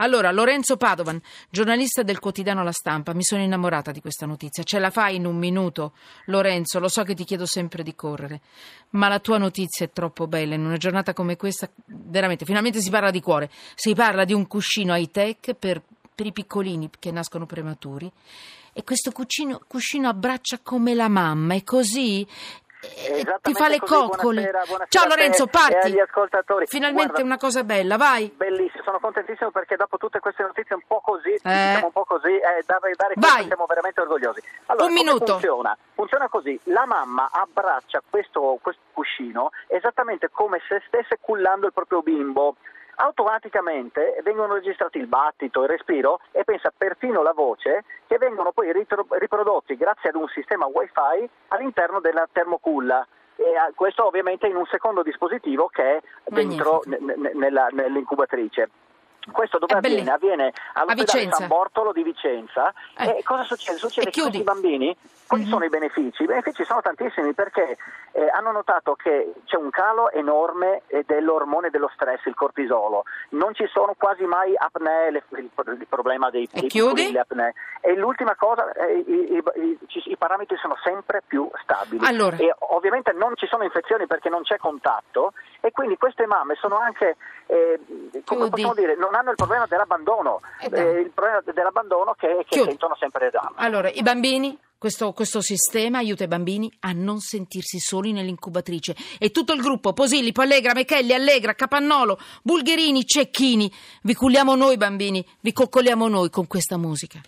Allora, Lorenzo Padovan, giornalista del quotidiano La Stampa, mi sono innamorata di questa notizia. Ce la fai in un minuto? Lorenzo, lo so che ti chiedo sempre di correre, ma la tua notizia è troppo bella. In una giornata come questa, veramente, finalmente si parla di cuore. Si parla di un cuscino high tech per, per i piccolini che nascono prematuri. E questo cuscino, cuscino abbraccia come la mamma, e così ti fa le coccole. Buonasera, buonasera Ciao Lorenzo, parti. Finalmente Guarda, una cosa bella, vai. Bellissimo, sono contentissimo perché dopo tutte queste notizie un po' così, Eh. diciamo un po' così, eh, dare, dare questo siamo veramente orgogliosi. Allora, Un minuto. Funziona? Funziona così, la mamma abbraccia questo, questo cuscino esattamente come se stesse cullando il proprio bimbo. Automaticamente vengono registrati il battito, il respiro e pensa perfino la voce che vengono poi riprodotti grazie ad un sistema wifi all'interno della termoculla. E eh, questo ovviamente in un secondo dispositivo che è dentro ne- ne- nella- nell'incubatrice. Questo dove avviene? Avviene all'ospedale. San Bortolo di Vicenza. Eh. E cosa succede? Succede che questi bambini, quali Mhm. sono i benefici? I benefici sono tantissimi perché eh, hanno notato che c'è un calo enorme eh, dell'ormone dello stress, il cortisolo. Non ci sono quasi mai apnee, le- il, il problema dei, E piccoli, le apnee. E l'ultima cosa, eh, i, i- i parametri sono sempre più stabili. Allora. E ovviamente non ci sono infezioni perché non c'è contatto e quindi queste mamme sono anche, eh, come possiamo dire, non hanno il problema dell'abbandono, Eh eh, il problema dell'abbandono che, che sentono sempre le donne. Allora, i bambini, questo, questo sistema aiuta i bambini a non sentirsi soli nell'incubatrice. E tutto il gruppo, Posillipo, Allegra, Mechelli, Allegra, Capannolo, Bulgherini, Cecchini, vi culliamo noi bambini, vi coccoliamo noi con questa musica.